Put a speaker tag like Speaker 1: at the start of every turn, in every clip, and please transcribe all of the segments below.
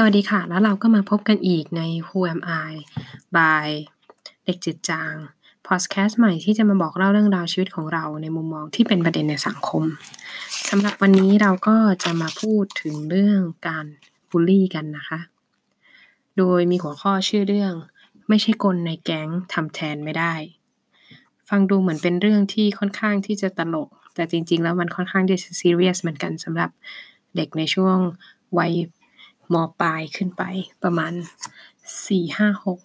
Speaker 1: สวัสดีค่ะ แล้วเราก็มาพบกันอีกใน Who Am I by เด็กจิตจาง พอดแคสต์ใหม่ที่จะมาบอกเล่าเรื่องราวชีวิตของเราในมุมมองที่เป็นประเด็นในสังคมสำหรับวันนี้เราก็จะมาพูดถึงเรื่องการบูลลี่กันนะคะ โดยมีหัวข้อชื่อเรื่อง ไม่ใช่กลในแก๊งทำแทนไม่ได้ ฟังดูเหมือนเป็นเรื่องที่ค่อนข้างที่จะตลก แต่จริง ๆ แล้วมันค่อนข้างที่จะซีเรียสเหมือนกันสำหรับเด็กในช่วงวัย มปลายขึ้นไปประมาณสี่ห้าหก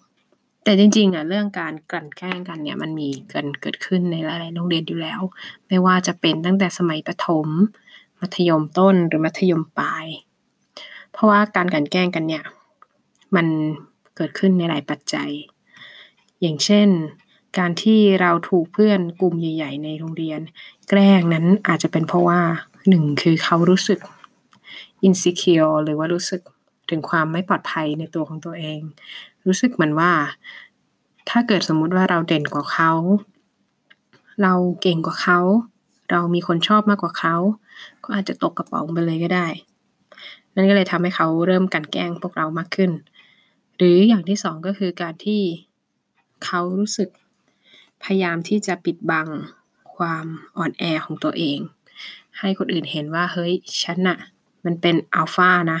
Speaker 1: แต่จริงๆอะเรื่องการกลั่นแกล้งกันเนี่ยมันมีกันเกิดขึ้นในหลายๆโรงเรียนอยู่แล้ว ไม่ว่าจะเป็นตั้งแต่สมัยประถม มัธยมต้นหรือมัธยมปลาย เพราะว่าการกลั่นแกล้งกันเนี่ยมันเกิดขึ้นในหลายปัจจัย อย่างเช่น การที่เราถูกเพื่อนกลุ่มใหญ่ ๆ ในโรงเรียน แกล้งนั้นอาจจะเป็นเพราะว่าหนึ่งคือเขารู้สึก insecure หรือว่ารู้สึก ถึงความไม่ปลอดภัยในตัวของตัวเอง รู้สึกเหมือนว่า ถ้าเกิดสมมุติว่าเราเด่นกว่าเขา เราเก่งกว่าเขา เรามีคนชอบมากกว่าเขา ก็อาจจะตกกระป๋องไปเลยก็ได้ นั่นก็เลยทำให้เขาเริ่มกันแกล้งพวกเรามากขึ้น หรืออย่างที่สองก็คือการที่เขารู้สึกพยายามที่จะปิดบังความอ่อนแอของตัวเอง ให้คนอื่นเห็นว่าเฮ้ยฉันอะมันเป็นอัลฟานะ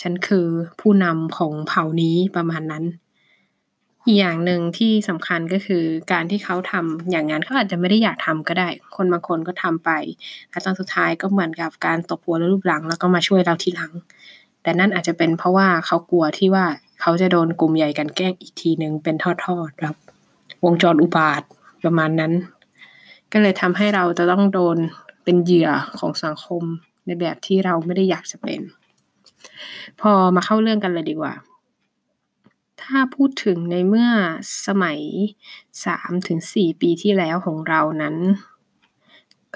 Speaker 1: ฉันคือผู้นำของเผ่านี้ประมาณนั้น อีกอย่างหนึ่งที่สำคัญก็คือการที่เขาทำอย่างนั้นเขาอาจจะไม่ได้อยากทำก็ได้ คนบางคนก็ทำไปและตอนสุดท้ายก็เหมือนกับการตบหัวแล้วรูปหลัง แล้วก็มาช่วยเราทีหลัง แต่นั่นอาจจะเป็นเพราะว่าเขากลัวที่ว่าเขาจะโดนกลุ่มใหญ่กันแกล้งอีกทีหนึ่งเป็นทอดๆครับ วงจรอุบาทประมาณนั้น ก็เลยทำให้เราจะต้องโดนเป็นเหยื่อของสังคมในแบบที่เราไม่ได้อยากจะเป็น พอมาเข้าเรื่องกันเลยดีกว่า ถ้าพูดถึงในเมื่อสมัย3-4ปีที่แล้วของเรานั้น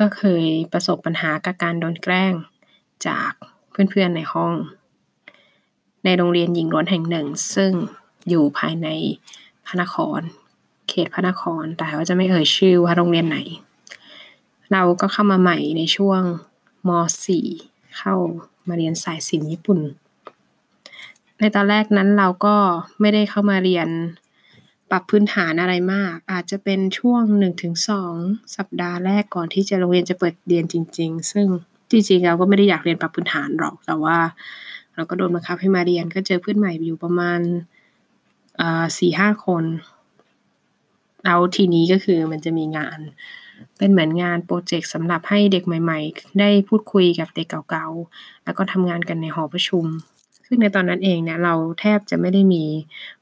Speaker 1: ก็เคยประสบปัญหากับการโดนแกล้งจากเพื่อนๆในห้อง ในโรงเรียนหญิงล้วนแห่งหนึ่ง ซึ่งอยู่ภายในพระนคร เขตพระนคร แต่ว่าจะไม่เอ่ยชื่อว่าโรงเรียนไหน เราก็เข้ามาใหม่ในช่วงม .4 เข้า มาเรียนสายศิลป์ญี่ปุ่น ในตอนแรกนั้นเราก็ไม่ได้เข้ามาเรียนปรับพื้นฐานอะไรมาก อาจจะเป็นช่วง 1-2 สัปดาห์แรกก่อนที่จะโรงเรียนจะเปิดเรียนจริง ๆ ซึ่งจริงๆเราก็ไม่ได้อยากเรียนปรับพื้นฐานหรอก แต่ว่าเราก็โดนบังคับให้มาเรียน ก็เจอเพื่อนใหม่อยู่ประมาณสี่ห้าคน แล้วทีนี้ก็คือมันจะมีงาน เป็นเหมือนงานโปรเจกต์สำหรับให้เด็กใหม่ ๆ ได้พูดคุยกับเด็กเก่าๆ แล้วก็ทำงานกันในหอประชุม ซึ่งในตอนนั้นเองเนี่ยเราแทบจะไม่ได้มี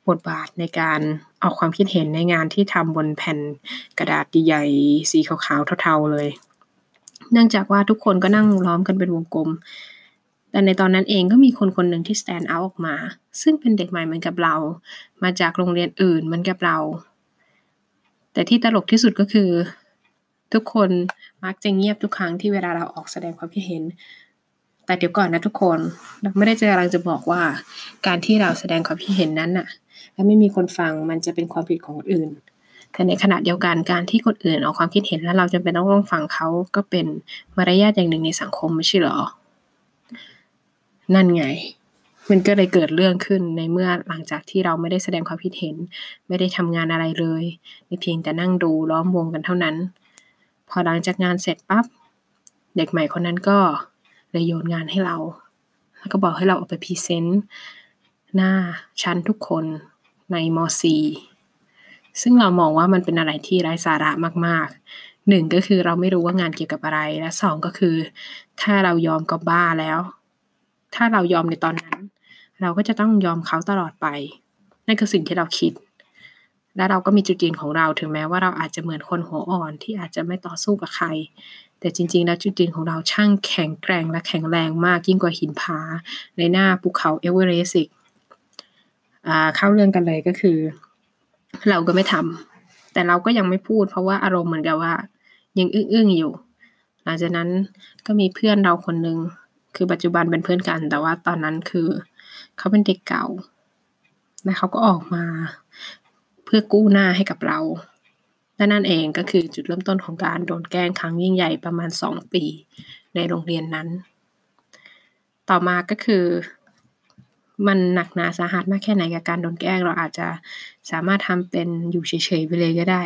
Speaker 1: บทบาทในการออกความคิดเห็นในงานที่ทำบนแผ่นกระดาษใหญ่สีขาวๆเทาๆเลย เนื่องจากว่าทุกคนก็นั่งล้อมกันเป็นวงกลมแต่ในตอนนั้นเองก็มีคนคนหนึ่งที่ stand out ออกมา ซึ่งเป็นเด็กใหม่เหมือนกับเรา มาจากโรงเรียนอื่นเหมือนกับเรา แต่ที่ตลกที่สุดก็คือ ทุกคนมักจะเงียบทุกครั้งที่เวลาเราออกแสดงความคิดเห็น แต่เดี๋ยวก่อนนะทุกคน เราไม่ได้จะกำลังจะบอกว่า การที่เราแสดงความคิดเห็นนั้นน่ะ แล้วไม่มีคนฟังมันจะเป็นความผิดของคนอื่น แต่ในขณะเดียวกันการที่คนอื่นออกความคิดเห็นแล้วเราจะเป็นต้องต้องฟังเขาก็เป็นมารยาทอย่างหนึ่งในสังคมไม่ใช่หรอ นั่นไงมันก็เลยเกิดเรื่องขึ้นในเมื่อหลังจากที่เราไม่ได้แสดงความคิดเห็น ไม่ได้ทำงานอะไรเลยเพียงแต่นั่งดูล้อมวงกันเท่านั้น พอหลังจากงานเสร็จปั๊บเด็กใหม่คนนั้นก็เลยโยนงานให้เรา แล้วก็บอกให้เราออกไปพรีเซนต์หน้าชั้นทุกคนในม .4 ซึ่งเรามองว่ามันเป็นอะไรที่ไร้สาระมากๆหนึ่งก็คือเราไม่รู้ว่างานเกี่ยวกับอะไร และสองก็คือ ถ้าเรายอมก็บ้าแล้ว ถ้าเรายอมในตอนนั้น เราก็จะต้องยอมเขาตลอดไป นั่นคือสิ่งที่เราคิด และเราก็มีจุดยืนของเราถึงแม้ว่าเราอาจจะเหมือนคนหัวอ่อนที่อาจจะไม่ต่อสู้กับใคร แต่จริง ๆ แล้วจุดยืนของเราช่างแข็งแกร่งและแข็งแรงมากยิ่งกว่าหินผา ในหน้าภูเขาเอเวอเรสต์เข้าเรื่องกันเลยก็คือ เราก็ไม่ทำแต่เราก็ยังไม่พูด เพราะว่าอารมณ์เหมือนกับว่า ยังอึ้งๆอยู่ หลังจากนั้นก็มีเพื่อนเราคนหนึ่งคือปัจจุบันเป็นเพื่อนกัน แต่ว่าตอนนั้นคือ เขาเป็นเด็กเก่าและเขาก็ออกมา พื่อกู้หน้าให้กับเราและนั่นเองก็คือจุดเริ่มต้นของการโดนแกล้งครั้งยิ่งใหญ่ประมาณ 2 ปี ในโรงเรียนนั้น ต่อมาก็คือ มันหนักหนาสาหัสมากแค่ไหนกับการโดนแกล้งเราอาจจะสามารถทำเป็นอยู่เฉยๆไปเลยก็ได้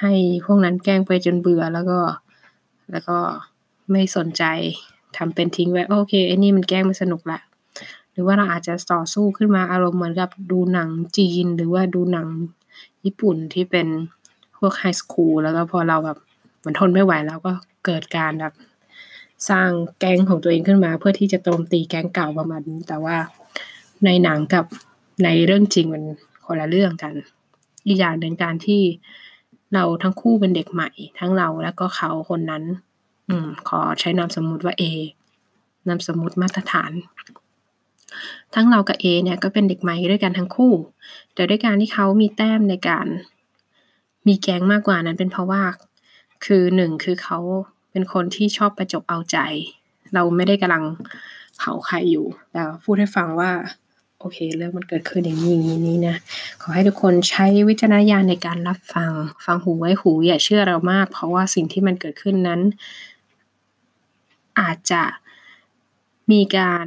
Speaker 1: ให้พวกนั้นแกล้งไปจนเบื่อแล้วก็แล้วก็ไม่สนใจทำเป็นทิ้งไว้โอเคไอ้นี่มันแกล้งมันสนุกละหรือว่าเราอาจจะต่อสู้ขึ้นมาอารมณ์เหมือนกับดูหนังจีน หรือว่าดูหนัง ญี่ปุ่นที่เป็นพวกไฮสคูล แล้วก็พอเราแบบเหมือนทนไม่ไหวแล้วก็เกิดการแบบสร้างแก๊งของตัวเองขึ้นมา เพื่อที่จะโจมตีแก๊งเก่าประมาณนี้ แต่ว่าในหนังกับในเรื่องจริงมันคนละเรื่องกัน อีกอย่างหนึ่งการที่เราทั้งคู่เป็นเด็กใหม่ ทั้งเราแล้วก็เขาคนนั้น อืม ขอใช้นามสมมุติว่า A นามสมมุติมาตรฐาน ทั้งเรากับ A เนี่ยก็เป็นเด็กใหม่ด้วยกันทั้งคู่ แต่ด้วยการที่เขามีแต้มในการมีแก๊งมากกว่านั้นเป็นเพราะว่า คือหนึ่งคือเขาเป็นคนที่ชอบประจบเอาใจ เราไม่ได้กำลังเผาใครอยู่แต่พูดให้ฟังว่า โอเค เรื่องมันเกิดขึ้นอย่างนี้นี้นะ ขอให้ทุกคนใช้วิจารณญาณในการรับฟัง ฟังหูไว้หูอย่าเชื่อเรามาก เพราะว่าสิ่งที่มันเกิดขึ้นนั้น อาจจะมีการ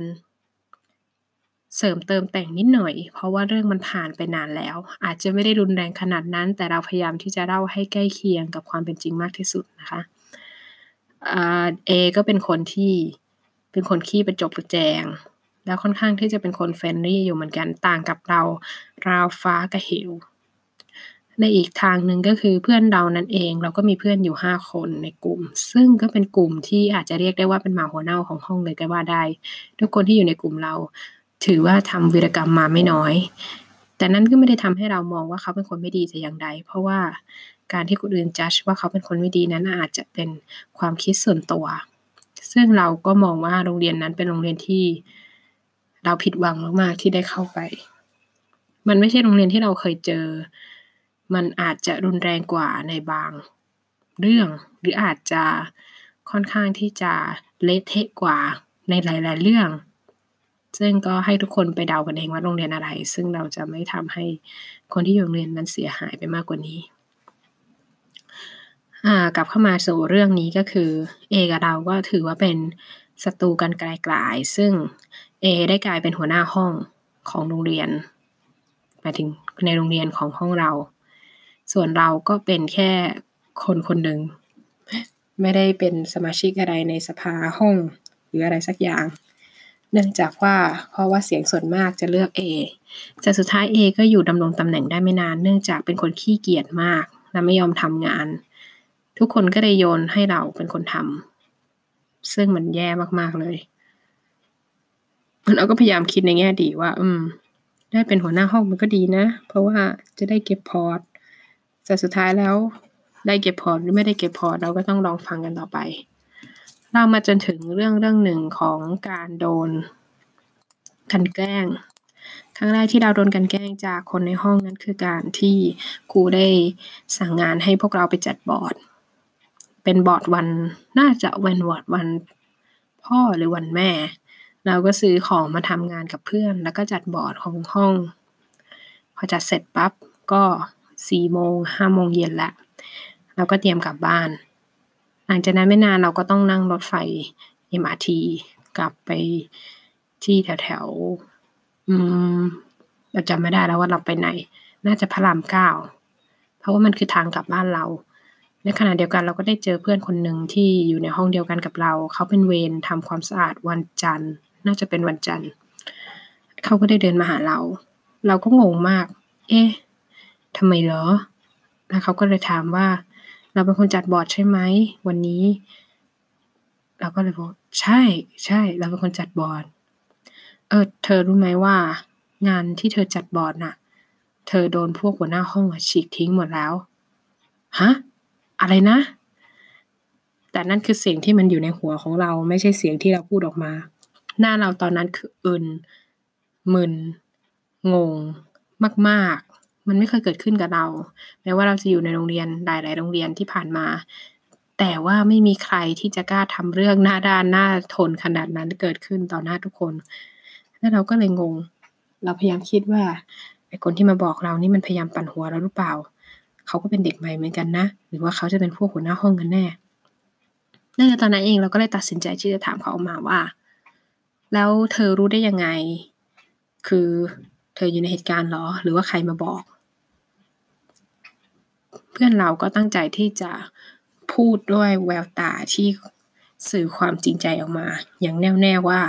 Speaker 1: เสริมเติมแต่งนิดหน่อย เพราะว่าเรื่องมันผ่านไปนานแล้ว อาจจะไม่ได้รุนแรงขนาดนั้น แต่เราพยายามที่จะเล่าให้ใกล้เคียงกับความเป็นจริงมากที่สุดนะคะเอก็เป็นคนที่เป็นคนขี้ประจบประแจง แล้วค่อนข้างที่จะเป็นคน friendly อยู่เหมือนกันต่างกับเราราวฟ้ากับเหวในอีกทางหนึ่งก็คือเพื่อนเรานั่นเอง เราก็มีเพื่อนอยู่ห้าคนในกลุ่ม ซึ่งก็เป็นกลุ่มที่อาจจะเรียกได้ว่าเป็นหมาหัวเน่าของห้องเลยก็ว่าได้ ทุกคนที่อยู่ในกลุ่มเรา ถือว่าทำวีรกรรมมาไม่น้อย แต่นั้นก็ไม่ได้ทำให้เรามองว่าเขาเป็นคนไม่ดีแต่อย่างใด เพราะว่าการที่คนอื่นจัดว่าเขาเป็นคนไม่ดีนั้นอาจจะเป็นความคิดส่วนตัว ซึ่งเราก็มองว่าโรงเรียนนั้นเป็นโรงเรียนที่เราผิดหวังมากๆที่ได้เข้าไป มันไม่ใช่โรงเรียนที่เราเคยเจอ มันอาจจะรุนแรงกว่าในบางเรื่อง หรืออาจจะค่อนข้างที่จะเละเทะกว่าในหลาย ๆ เรื่อง ซึ่งก็ให้ทุกคนไปเดากันเองว่าโรงเรียนอะไร ซึ่งเราจะไม่ทำให้คนที่อยู่โรงเรียนนั้นเสียหายไปมากกว่านี้กลับเข้ามาสู่เรื่องนี้ก็คือ เอกับเราก็ถือว่าเป็นศัตรูกันไกลๆซึ่งเอได้กลายเป็นหัวหน้าห้องของโรงเรียนหมายถึงในโรงเรียนของห้องเรา ส่วนเราก็เป็นแค่คนคนหนึ่ง ไม่ได้เป็นสมาชิกอะไรในสภาห้อง หรืออะไรสักอย่าง เนื่องจากว่าเพราะว่าเสียงส่วนมากจะเลือก A แต่สุดท้าย A ก็อยู่ดำรงตำแหน่งได้ไม่นาน เนื่องจากเป็นคนขี้เกียจมาก และไม่ยอมทำงาน ทุกคนก็เลยโยนให้เราเป็นคนทำซึ่งมันแย่มากๆเลยเราก็พยายามคิดในแง่ดีว่า อืม ได้เป็นหัวหน้าห้องมันก็ดีนะ เพราะว่าจะได้เก็บ port แต่สุดท้ายแล้วได้เก็บ port หรือไม่ได้เก็บ port เราก็ต้องลองฟังกันต่อไป เรามาจนถึงเรื่องเรื่องหนึ่งของการโดนกลั่นแกล้ง ครั้งแรกที่เราโดนกลั่นแกล้งจากคนในห้องนั้นคือการที่ครูได้สั่งงานให้พวกเราไปจัดบอร์ด เป็นบอร์ดวันน่าจะวันวอร์ดวันพ่อหรือวันแม่ เราก็ซื้อของมาทำงานกับเพื่อน แล้วก็จัดบอร์ดของห้อง พอจัดเสร็จปั๊บก็สี่โมงห้าโมงเย็นละเราก็เตรียมกลับบ้าน หลังจากนั้นไม่นานเราก็ต้องนั่งรถไฟ MRT กลับไปที่แถวแถวอืมเราจำไม่ได้แล้วว่าเราไปไหน น่าจะพระรามเก้า เพราะว่ามันคือทางกลับบ้านเรา ในขณะเดียวกันเราก็ได้เจอเพื่อนคนหนึ่งที่อยู่ในห้องเดียวกันกับเรา เขาเป็นเวรทำความสะอาดวันจันทร์ น่าจะเป็นวันจันทร์ เขาก็ได้เดินมาหาเรา เราก็งงมาก เอ๊ะทำไมเหรอ แล้วเขาก็เลยถามว่า เราเป็นคนจัดบอร์ดใช่ไหมวันนี้ เราก็เลยบอกใช่ใช่ เราเป็นคนจัดบอร์ด เออ เธอรู้ไหมว่า งานที่เธอจัดบอร์ดน่ะ เธอโดนพวกหัวหน้าห้องฉีกทิ้งหมดแล้วฮะอะไรนะ แต่นั่นคือเสียงที่มันอยู่ในหัวของเราไม่ใช่เสียงที่เราพูดออกมา หน้าเราตอนนั้นคืออึนมึนงง มาก มันไม่เคยเกิดขึ้นกับเรา แม้ว่าเราจะอยู่ในโรงเรียนหลาย ๆ โรงเรียนที่ผ่านมา แต่ว่าไม่มีใครที่จะกล้าทำเรื่องหน้าด้านหน้าทนขนาดนั้นเกิดขึ้นต่อหน้าทุกคน แล้วเราก็เลยงง เราพยายามคิดว่าไอ้คนที่มาบอกเรานี่มันพยายามปั่นหัวเราหรือเปล่า เขาก็เป็นเด็กใหม่เหมือนกันนะ หรือว่าเขาจะเป็นพวกหัวหน้าห้องกันแน่นั่นตอนนั้นเองเราก็เลยตัดสินใจที่จะถามเขาออกมาว่า แล้วเธอรู้ได้ยังไง คือเธออยู่ในเหตุการณ์หรอ หรือว่าใครมาบอก เพื่อนเราก็ตั้งใจที่จะพูดด้วยแววตาที่สื่อความจริงใจออกมา อย่างแน่วแน่ว่า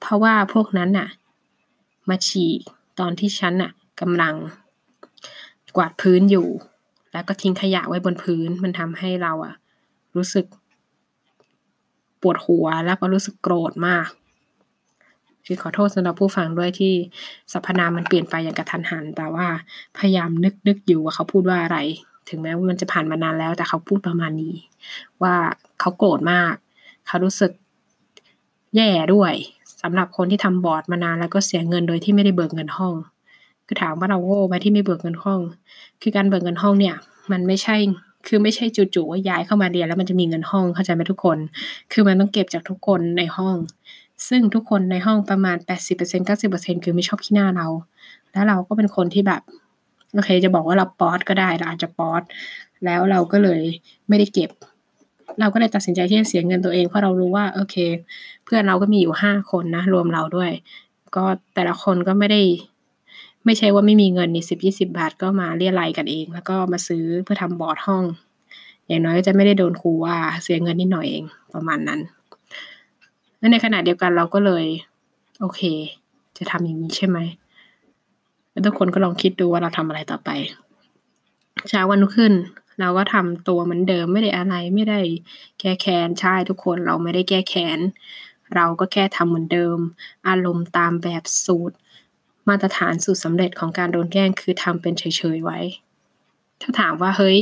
Speaker 1: เพราะว่าพวกนั้นน่ะ มาฉี่ตอนที่ฉันน่ะกำลัง กวาดพื้นอยู่ แล้วก็ทิ้งขยะไว้บนพื้นมันทำให้เราอะรู้สึกปวดหัวแล้วก็รู้สึกโกรธมาก คือขอโทษสำหรับผู้ฟังด้วยที่สรรพนามมันเปลี่ยนไปอย่างกระทันหัน แต่ว่าพยายามนึกนึกอยู่ว่าเขาพูดว่าอะไร ถึงแม้ว่ามันจะผ่านมานานแล้ว แต่เขาพูดประมาณนี้ ว่าเขาโกรธมาก เขารู้สึกแย่ด้วยสำหรับคนที่ทำบอร์ดมานานแล้วก็เสียเงินโดยที่ไม่ได้เบิกเงินห้อง คือถามว่าเราโง่ไหมที่ไม่เบิกเงินห้อง คือการเบิกเงินห้องเนี่ย มันไม่ใช่คือไม่ใช่จู่ๆว่าย้ายเข้ามาเรียนแล้วมันจะมีเงินห้องเข้าใจไหมทุกคน คือมันต้องเก็บจากทุกคนในห้อง ซึ่งทุกคนในห้องประมาณ 80% 90%คือไม่ชอบขี้หน้าเรา แล้วเราก็เป็นคนที่แบบโอเค จะบอกว่าเราป๊อตก็ได้เราอาจจะป๊อตแล้วเราก็เลยไม่ได้เก็บ เราก็เลยตัดสินใจที่จะเสียเงินตัวเองเพราะเรารู้ว่าโอเค เพื่อนเราก็มีอยู่ห้าคนนะ รวมเราด้วย ก็แต่ละคนก็ไม่ได้ ไม่ใช่ว่าไม่มีเงินนี่สิบยี่สิบาทก็มาเรียรายกันเอง แล้วก็มาซื้อเพื่อทำบอร์ดห้อง อย่างน้อยก็จะไม่ได้โดนครูว่าเสียเงินนิดหน่อยเองประมาณนั้น และในขณะเดียวกันเราก็เลย โอเค จะทำอย่างนี้ใช่ไหมแล้วทุกคนก็ลองคิดดูว่าเราทำอะไรต่อไป เช้าวันขึ้น เราก็ทำตัวเหมือนเดิมไม่ได้อะไรไม่ได้แก้แค้นใช่ทุกคนเราไม่ได้แก้แค้นเราก็แค่ทำเหมือนเดิม อารมณ์ตามแบบสูตร มาตรฐานสูตรสำเร็จของการโดนแกล้งคือทำเป็นเฉยๆไว้ ถ้าถามว่าเฮ้ย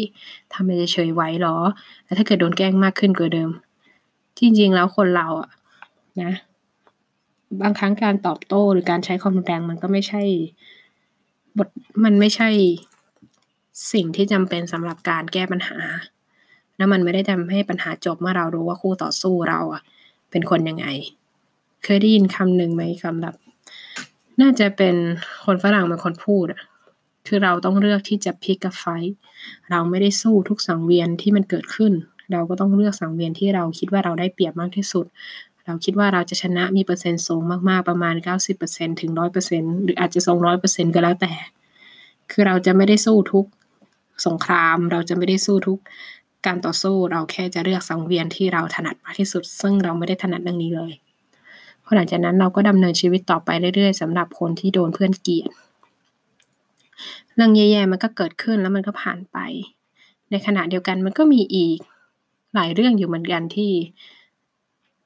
Speaker 1: ทำเป็นเฉยๆไว้หรอ แล้วถ้าเกิดโดนแกล้งมากขึ้นกว่าเดิม จริงๆแล้วคนเราอะ นะ บางครั้งการตอบโต้หรือการใช้ความรุนแรงมันก็ไม่ใช่บทมันไม่ใช่สิ่งที่จำเป็นสำหรับการแก้ปัญหา แล้วมันไม่ได้ทำให้ปัญหาจบเมื่อเรารู้ว่าคู่ต่อสู้เราอะเป็นคนยังไง เคยได้ยินคำหนึ่งไหมคำแบบน่าจะเป็นคนฝรั่งเป็นคนพูดอะคือเราต้องเลือกที่จะพิกกับไฟ เราไม่ได้สู้ทุกสังเวียนที่มันเกิดขึ้น เราก็ต้องเลือกสังเวียนที่เราคิดว่าเราได้เปรียบมากที่สุด เราคิดว่าเราจะชนะมีเปอร์เซ็นต์สูงมากๆประมาณ 90%ถึง 100%หรืออาจจะ 200%ก็แล้วแต่ คือเราจะไม่ได้สู้ทุกสงคราม เราจะไม่ได้สู้ทุกการต่อสู้เราแค่จะเลือกสังเวียนที่เราถนัดมากที่สุด ซึ่งเราไม่ได้ถนัดเรื่องนี้เลยพอหลังจากนั้นเราก็ดำเนินชีวิตต่อไปเรื่อยๆสำหรับคนที่โดนเพื่อนเกลียดเรื่องแย่ๆมันก็เกิดขึ้นแล้วมันก็ผ่านไป ในขณะเดียวกันมันก็มีอีกหลายเรื่องอยู่เหมือนกันที่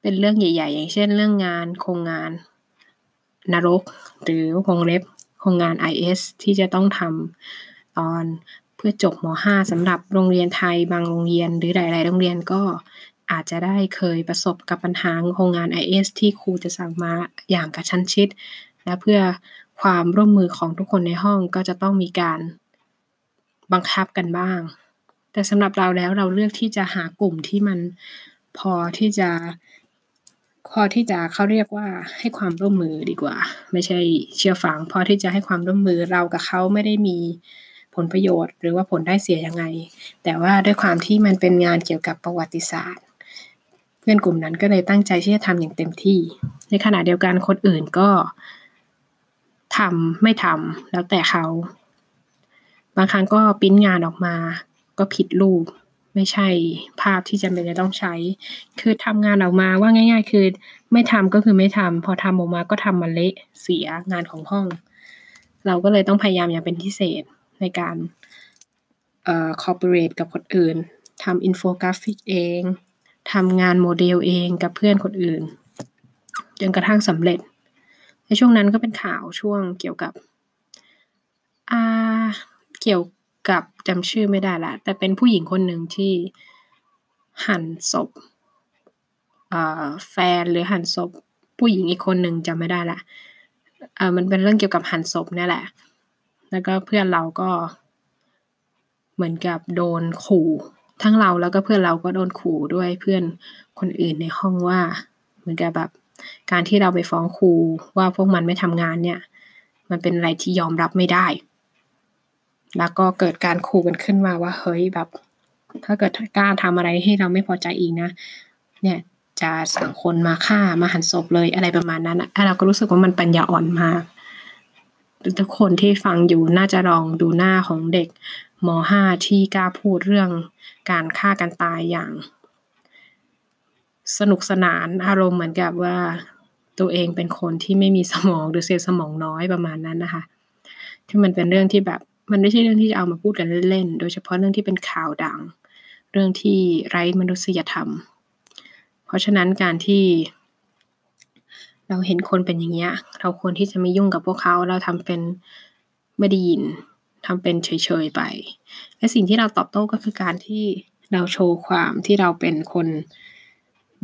Speaker 1: เป็นเรื่องใหญ่ ๆ อย่างเช่นเรื่องงานโครงงานนรก หรือวงเล็บโครงงาน IS ที่จะต้องทำตอนเพื่อจบม .5 สำหรับโรงเรียนไทยบางโรงเรียน หรือหลาย ๆ โรงเรียนก็อาจจะได้เคยประสบกับปัญหาโครงงาน IS ที่ครูจะสั่งมาอย่างกระชั้นชิด และเพื่อความร่วมมือของทุกคนในห้องก็จะต้องมีการบังคับกันบ้าง แต่สำหรับเราแล้วเราเลือกที่จะหากลุ่มที่มันพอที่จะ พอที่จะเขาเรียกว่าให้ความร่วมมือดีกว่า ไม่ใช่เชื่อฟังพอที่จะให้ความร่วมมือเรากับเขาไม่ได้มีผลประโยชน์ หรือว่าผลได้เสียยังไง แต่ว่าด้วยความที่มันเป็นงานเกี่ยวกับประวัติศาสตร์ เพื่อนกลุ่มนั้นก็เลยตั้งใจที่จะทำอย่างเต็มที่ ในขณะเดียวกันคนอื่นก็ทำไม่ทำแล้วแต่เขา บางครั้งก็ปิ้นงานออกมา ก็ผิดรูป ไม่ใช่ภาพที่จำเป็นจะต้องใช้ คือทำงานออกมาว่าง่าย ๆ คือไม่ทำก็คือไม่ทำพอทำออกมาก็ทำมันเละเสียงานของห้อง เราก็เลยต้องพยายามอย่างเป็นพิเศษในการเอ่อ cooperate กับคนอื่นทำอินโฟกราฟิกเองทำงานโมเดลเองกับเพื่อนคนอื่นจนกระทั่งสำเร็จ ในช่วงนั้นก็เป็นข่าวช่วงเกี่ยวกับอ่าเกี่ยว กับจำชื่อไม่ได้ละ แต่เป็นผู้หญิงคนหนึ่งที่หั่นศพแฟนหรือหั่นศพ ผู้หญิงอีกคนหนึ่งจำไม่ได้ละเออมันเป็นเรื่องเกี่ยวกับหั่นศพนี่แหละ แล้วก็เพื่อนเราก็เหมือนกับโดนขู่ ทั้งเราแล้วก็เพื่อนเราก็โดนขู่ด้วยเพื่อนคนอื่นในห้องว่า เหมือนกับแบบการที่เราไปฟ้องครูว่าพวกมันไม่ทำงานเนี่ย มันเป็นอะไรที่ยอมรับไม่ได้ แล้วก็เกิดการขู่กันขึ้นมาว่าเฮ้ยแบบ ถ้าเกิดกล้าทำอะไรให้เราไม่พอใจอีกนะ เนี่ยจะสั่งคนมาฆ่ามาหันศพเลยอะไรประมาณนั้นอะเราก็รู้สึกว่ามันปัญญาอ่อนมากทุกคนที่ฟังอยู่น่าจะลองดูหน้าของเด็กม .5 ที่กล้าพูดเรื่องการฆ่ากันตายอย่าง สนุกสนานอารมณ์เหมือนกับว่าตัวเองเป็นคนที่ไม่มีสมองหรือเซลล์สมองน้อยประมาณนั้นนะคะ ที่มันเป็นเรื่องที่แบบ มันไม่ใช่เรื่องที่จะเอามาพูดกันเล่นๆ โดยเฉพาะเรื่องที่เป็นข่าวดัง เรื่องที่ไร้มนุษยธรรม เพราะฉะนั้นการที่ เราเห็นคนเป็นอย่างเงี้ย เราควรที่จะไม่ยุ่งกับพวกเขา เราทำเป็นไม่ได้ยินทำเป็นเฉยๆไป และสิ่งที่เราตอบโต้ก็คือการที่เราโชว์ความที่เราเป็นคน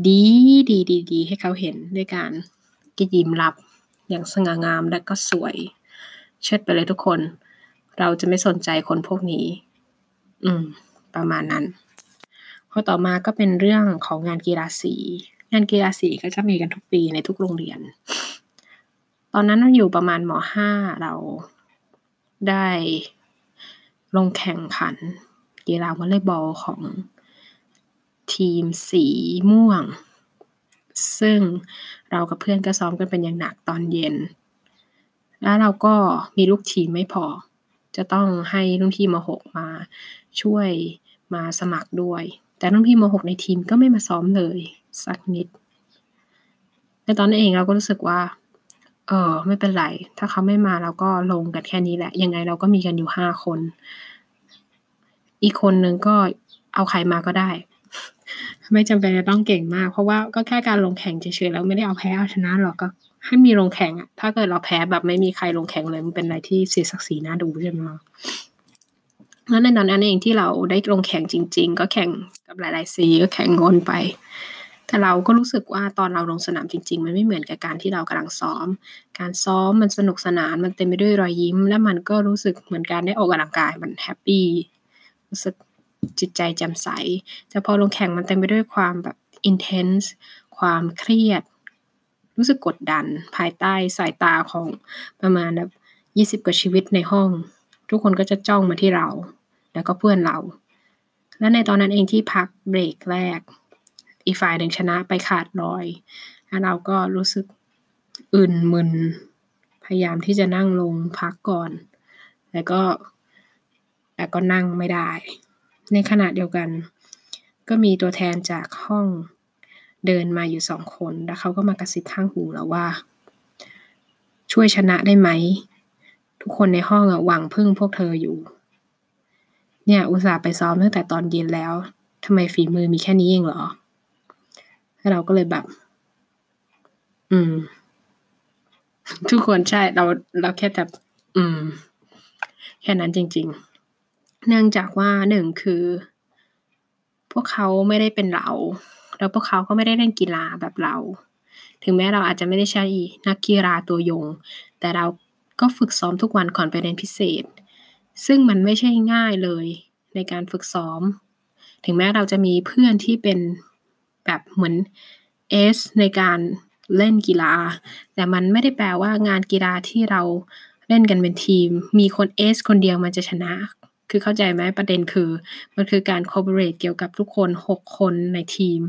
Speaker 1: ดีดีดีดีให้เขาเห็นด้วยการกิยิ้มรับอย่างสง่างามและก็สวย เชิดไปเลยทุกคน เราจะไม่สนใจคนพวกนี้ อืม ประมาณนั้น ข้อต่อมาก็เป็นเรื่องของงานกีฬาสี งานกีฬาสีก็จะมีกันทุกปีในทุกโรงเรียน ตอนนั้นเราอยู่ประมาณม .5 เราได้ลงแข่งขัน กีฬาวอลเลย์บอลของทีมสีม่วง ซึ่งเรากับเพื่อนก็ซ้อมกันเป็นอย่างหนักตอนเย็น แล้วเราก็มีลูกทีมไม่พอ จะต้องให้รุ่นพี่ม .6 มาช่วยมาสมัครด้วย แต่รุ่นพี่ม .6 ในทีมก็ไม่มาซ้อมเลยสักนิด ในตอนนั้นเองเราก็รู้สึกว่า เออไม่เป็นไร ถ้าเขาไม่มาเราก็ลงกันแค่นี้แหละ ยังไงเราก็มีกันอยู่ห้าคน อีกคนนึงก็เอาใครมาก็ได้ ไม่จำเป็นจะต้องเก่งมาก เพราะว่าก็แค่การลงแข่งเฉยๆแล้วไม่ได้เอาแพ้เอาชนะหรอกก็ให้มีลงแข่งอะถ้าเกิดเราแพ้แบบไม่มีใครลงแข่งเลยมันเป็นอะไรที่เสียศักดิ์ศรีน่าดูใช่ไหมแล้วในตอนนั้นเองที่เราได้ลงแข่งจริง ๆ ก็แข่งกับหลายๆสีก็แข่งกันไป แต่เราก็รู้สึกว่าตอนเราลงสนามจริง ๆ มันไม่เหมือนกับการที่เรากำลังซ้อม การซ้อมมันสนุกสนานมันเต็มไปด้วยรอยยิ้ม และมันก็รู้สึกเหมือนการได้ออกกำลังกายมัน happy รู้สึก จิตใจแจ่มใส แต่พอลงแข่งมันเต็มไปด้วยความแบบ intense ความเครียด รู้สึกกดดัน ภายใต้สายตาของประมาณแบบยี่สิบกว่าชีวิตในห้อง ทุกคนก็จะจ้องมาที่เรา แล้วก็เพื่อนเรา และในตอนนั้นเองที่พักเบรกแรก อีฝ่ายหนึ่งชนะไปขาดลอยแล้วเราก็รู้สึกอื่นมึน พยายามที่จะนั่งลงพักก่อน แล้วก็แต่ก็นั่งไม่ได้ ในขณะเดียวกัน ก็มีตัวแทนจากห้องเดินมาอยู่สองคน แล้วเขาก็มากระซิบข้างหูเราว่า ช่วยชนะได้ไหม ทุกคนในห้องอะหวังพึ่งพวกเธออยู่ เนี่ยอุตส่าห์ไปซ้อมตั้งแต่ตอนเย็นแล้วทำไมฝีมือมีแค่นี้เองเหรอเราก็เลยแบบ อืม ทุกคนใช่เราเราแค่แบบอืม แค่นั้นจริง ๆ เนื่องจากว่าหนึ่งคือ พวกเขาไม่ได้เป็นเรา แล้วพวกเขาก็ไม่ได้เล่นกีฬาแบบเรา ถึงแม้เราอาจจะไม่ได้ใช่นักกีฬาตัวยง แต่เราก็ฝึกซ้อมทุกวันก่อนไปเรียนพิเศษ ซึ่งมันไม่ใช่ง่ายเลยในการฝึกซ้อม ถึงแม้เราจะมีเพื่อนที่เป็นแบบเหมือนเอสในการเล่นกีฬา แต่มันไม่ได้แปลว่างานกีฬาที่เราเล่นกันเป็นทีม มีคนเอสคนเดียวมันจะชนะ คือเข้าใจไหมประเด็นคือ มันคือการ cooperate เกี่ยวกับทุกคนหกคนในทีม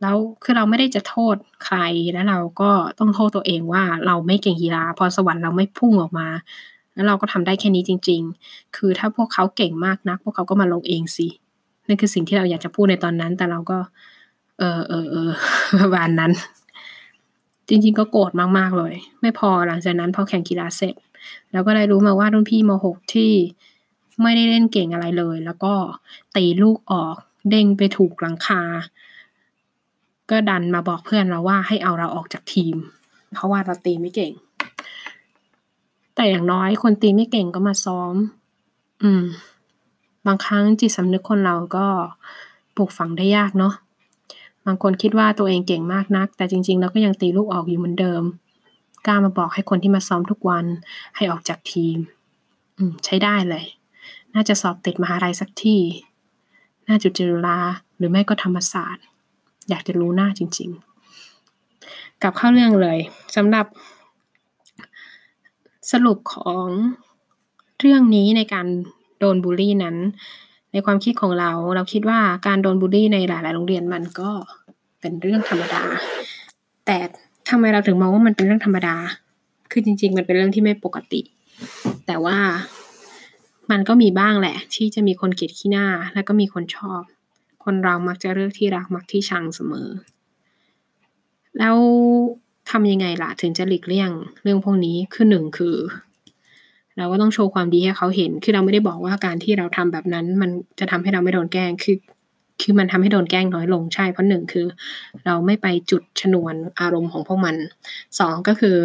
Speaker 1: แล้วคือเราไม่ได้จะโทษใครแล้วเราก็ต้องโทษตัวเองว่าเราไม่เก่งกีฬาพอสวรรค์เราไม่พุ่งออกมา แล้วเราก็ทำได้แค่นี้จริง ๆ คือถ้าพวกเขาเก่งมากนัก พวกเขาก็มาลงเองสินั่นคือสิ่งที่เราอยากจะพูดในตอนนั้น แต่เราก็ เออเออเออประมาณนั้น จริง ๆ ก็โกรธมากๆเลย ไม่พอหลังจากนั้นพอแข่งกีฬาเสร็จเราก็ได้รู้มาว่ารุ่นพี่มหกที่ ไม่ได้เล่นเก่งอะไรเลย แล้วก็ตีลูกออกเด้งไปถูกหลังคา ก็ดันมาบอกเพื่อนเราว่าให้เอาเราออกจากทีม เพราะว่าเราตีไม่เก่ง แต่อย่างน้อยคนตีไม่เก่งก็มาซ้อม อืม บางครั้งจิตสำนึกคนเราก็ปลูกฝังได้ยากเนาะบางคนคิดว่าตัวเองเก่งมากนัก แต่จริง ๆ แล้วก็ยังตีลูกออกอยู่เหมือนเดิมกล้ามาบอกให้คนที่มาซ้อมทุกวันให้ออกจากทีม อืม ใช้ได้เลย น่าจะสอบติดมหาลัยสักที่ น่าจุจุฬาหรือไม่ก็ธรรมศาสตร์ อยากจะรู้หน้าจริง ๆกับเข้าเรื่องเลยสำหรับ สรุปของเรื่องนี้ในการโดนบูลลี่นั้น ในความคิดของเราเราคิดว่าการโดนบูลลี่ในหลาย ๆ โรงเรียนมันก็เป็นเรื่องธรรมดา แต่ทำไมเราถึงมองว่ามันเป็นเรื่องธรรมดา คือจริง ๆ มันเป็นเรื่องที่ไม่ปกติ แต่ว่า มันก็มีบ้างแหละ ที่จะมีคนเกลียดขี้หน้า แล้วก็มีคนชอบ คนเรามักจะเลือกที่รักมักที่ชังเสมอ แล้วทำยังไงล่ะถึงจะหลีกเลี่ยงเรื่องพวกนี้คือหนึ่งคือ เราก็ต้องโชว์ความดีให้เขาเห็น คือเราไม่ได้บอกว่าการที่เราทำแบบนั้น มันจะทำให้เราไม่โดนแกล้งคือคือมันทำให้โดนแกล้งน้อยลงใช่เพราะหนึ่งคือ เราไม่ไปจุดชนวนอารมณ์ของพวกมันสองก็คือ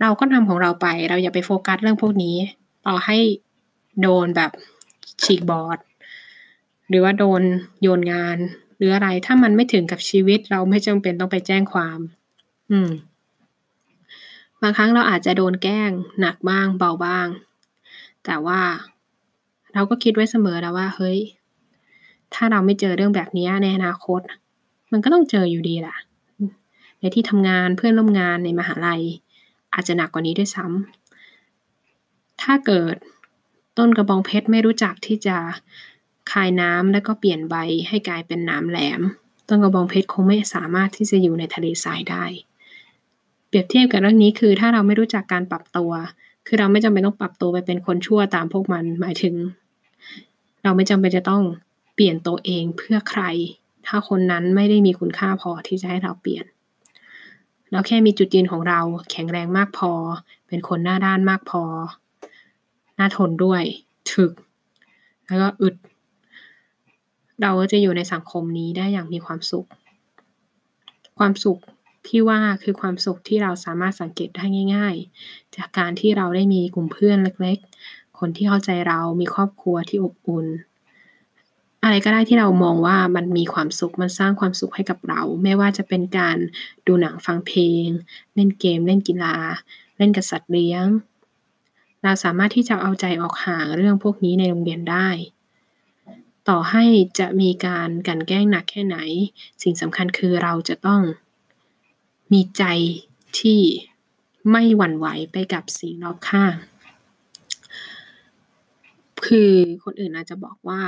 Speaker 1: เราก็ทำของเราไป เราอย่าไปโฟกัสเรื่องพวกนี้ ต่อให้ โดนแบบฉีกบอร์ด หรือว่าโดนโยนงาน หรืออะไรถ้ามันไม่ถึงกับชีวิตเราไม่จำเป็นต้องไปแจ้งความ อืม บางครั้งเราอาจจะโดนแกล้งหนักบ้างเบาบ้าง แต่ว่าเราก็คิดไว้เสมอแล้วว่า เฮ้ย ถ้าเราไม่เจอเรื่องแบบนี้ในอนาคต มันก็ต้องเจออยู่ดีแหละในที่ทำงานเพื่อนร่วมงานในมหาลัย อาจจะหนักกว่านี้ด้วยซ้ำถ้าเกิด ต้นกระบองเพชรไม่รู้จักที่จะคายน้ำแล้วก็เปลี่ยนใบให้กลายเป็นน้ำแหลม ต้นกระบองเพชรคงไม่สามารถที่จะอยู่ในทะเลทรายได้ เปรียบเทียบกับเรื่องนี้คือถ้าเราไม่รู้จักการปรับตัว คือเราไม่จำเป็นต้องปรับตัวไปเป็นคนชั่วตามพวกมันหมายถึง เราไม่จำเป็นจะต้องเปลี่ยนตัวเองเพื่อใคร ถ้าคนนั้นไม่ได้มีคุณค่าพอที่จะให้เราเปลี่ยน เราแค่มีจุดยืนของเราแข็งแรงมากพอ เป็นคนหน้าด้านมากพอ น่าทนด้วย ถึก แล้วก็อึด เราก็จะอยู่ในสังคมนี้ได้อย่างมีความสุข ความสุขที่ว่าคือความสุขที่เราสามารถสังเกตได้ง่าย ๆ จากการที่เราได้มีกลุ่มเพื่อนเล็ก ๆ คนที่เข้าใจเรา มีครอบครัวที่อบอุ่น อะไรก็ได้ที่เรามองว่ามันมีความสุข มันสร้างความสุขให้กับเรา ไม่ว่าจะเป็นการดูหนังฟังเพลง เล่นเกม เล่นกีฬา เล่นกับสัตว์เลี้ยง เราสามารถที่จะเอาใจออกห่างเรื่องพวกนี้ในโรงเรียนได้ ต่อให้จะมีการกันแกล้งหนักแค่ไหน สิ่งสำคัญคือเราจะต้องมีใจที่ไม่หวั่นไหวไปกับสิ่งรอบข้าง คือคนอื่นอาจจะบอกว่า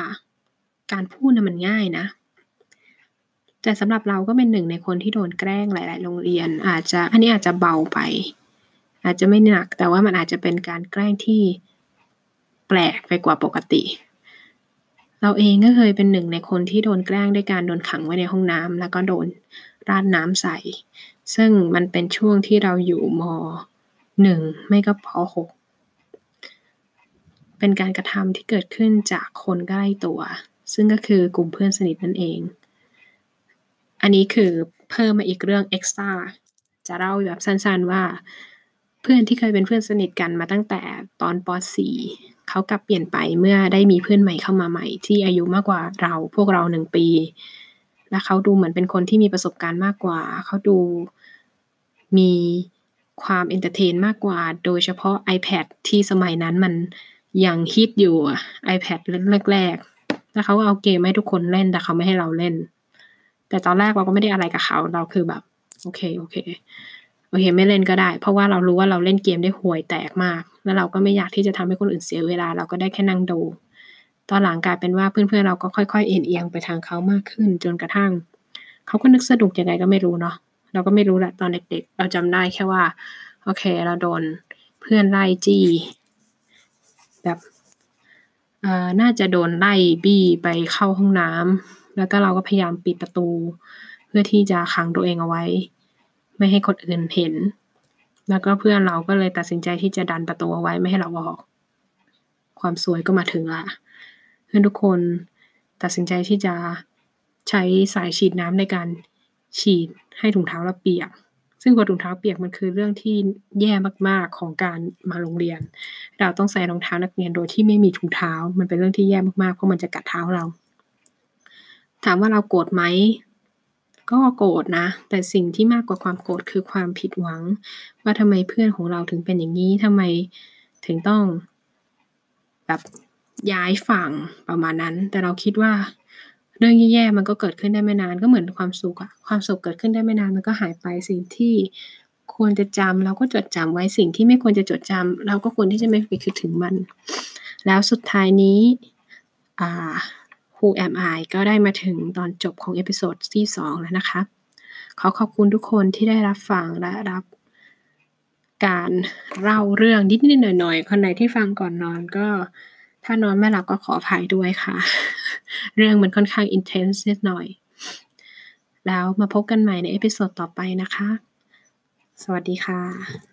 Speaker 1: การพูดนะมันง่ายนะ แต่สำหรับเราก็เป็นหนึ่งในคนที่โดนแกล้งหลาย ๆ โรงเรียน อาจจะอันนี้อาจจะเบาไป อาจจะไม่หนัก แต่ว่ามันอาจจะเป็นการแกล้งที่แปลกไปกว่าปกติ เราเองก็เคยเป็นหนึ่งในคนที่โดนแกล้งด้วยการโดนขังไว้ในห้องน้ำแล้วก็โดนราดน้ำใส่ ซึ่งมันเป็นช่วงที่เราอยู่มหนึ่งไม่ก็ปหกเป็นการกระทำที่เกิดขึ้นจากคนใกล้ตัว ซึ่งก็คือกลุ่มเพื่อนสนิทนั่นเอง อันนี้คือเพิ่มมาอีกเรื่อง extra จะเล่าแบบสั้นๆว่า เพื่อนที่เคยเป็นเพื่อนสนิทกันมาตั้งแต่ตอนป .4 เขากลับเปลี่ยนไปเมื่อได้มีเพื่อนใหม่เข้ามาใหม่ ที่อายุมากกว่าเราพวกเราหนึ่งปี และเขาดูเหมือนเป็นคนที่มีประสบการณ์มากกว่า เขาดูมีความ entertain มากกว่า โดยเฉพาะ iPad ที่สมัยนั้นมันยังฮิตอยู่ iPad แรกๆแล้วเขาเอาเกมให้ทุกคนเล่นแต่เขาไม่ให้เราเล่น แต่ตอนแรกเราก็ไม่ได้อะไรกับเขา เราคือแบบ โอเค โอเค โอเคไม่เล่นก็ได้ เพราะว่าเรารู้ว่าเราเล่นเกมได้ห่วยแตกมาก แล้วเราก็ไม่อยากที่จะทำให้คนอื่นเสียเวลา เราก็ได้แค่นั่งดู ตอนหลังกลายเป็นว่าเพื่อนๆเราก็ค่อยๆเอ็นเอียงไปทางเขามากขึ้นจนกระทั่ง เขาก็นึกสนุกยังไงก็ไม่รู้เนาะเราก็ไม่รู้แหละตอนเด็กๆ เราจำได้แค่ว่าโอเค เราโดนเพื่อนไล่จี้ แบบเอ่อน่าจะโดนไล่บี้ไปเข้าห้องน้ำแล้วก็เราก็พยายามปิดประตู เพื่อที่จะขังตัวเองเอาไว้ ไม่ให้คนอื่นเห็น แล้วก็เพื่อนเราก็เลยตัดสินใจที่จะดันประตูเอาไว้ไม่ให้เราออก ความสวยก็มาถึงละเพื่อนทุกคนตัดสินใจที่จะใช้สายฉีดน้ำในการฉีดให้ถุงเท้าเราเปียก ซึ่งพอถุงเท้าเปียกมันคือเรื่องที่แย่มากๆของการมาโรงเรียน เราต้องใส่รองเท้านักเรียนโดยที่ไม่มีถุงเท้า มันเป็นเรื่องที่แย่มากๆ เพราะมันจะกัดเท้าเรา ถามว่าเราโกรธไหม ก็โกรธนะ แต่สิ่งที่มากกว่าความโกรธคือความผิดหวัง ว่าทำไมเพื่อนของเราถึงเป็นอย่างนี้ทำไมถึงต้องแบบย้ายฝั่งประมาณนั้น แต่เราคิดว่าเรื่องแย่ๆมันก็เกิดขึ้นได้ไม่นานก็เหมือนความสุขอะความสุขเกิดขึ้นได้ไม่นานมันก็หายไปสิ่งที่ควรจะจำเราก็จดจำไว้สิ่งที่ไม่ควรจะจดจำเราก็ควรที่จะไม่ไปคิดถึงมัน แล้วสุดท้ายนี้อ่า Who Am I ก็ได้มาถึงตอนจบของ episode ที่ 2 แล้วนะคะ ขอขอบคุณทุกคนที่ได้รับฟังและรับการเล่าเรื่องนิดๆหน่อยๆ คนไหนที่ฟังก่อนนอนก็ ถ้านอนไม่หลับก็ขออภัยด้วยค่ะ เรื่องมันค่อนข้าง intense นิดหน่อย แล้วมาพบกันใหม่ใน episode ต่อไปนะคะ สวัสดีค่ะ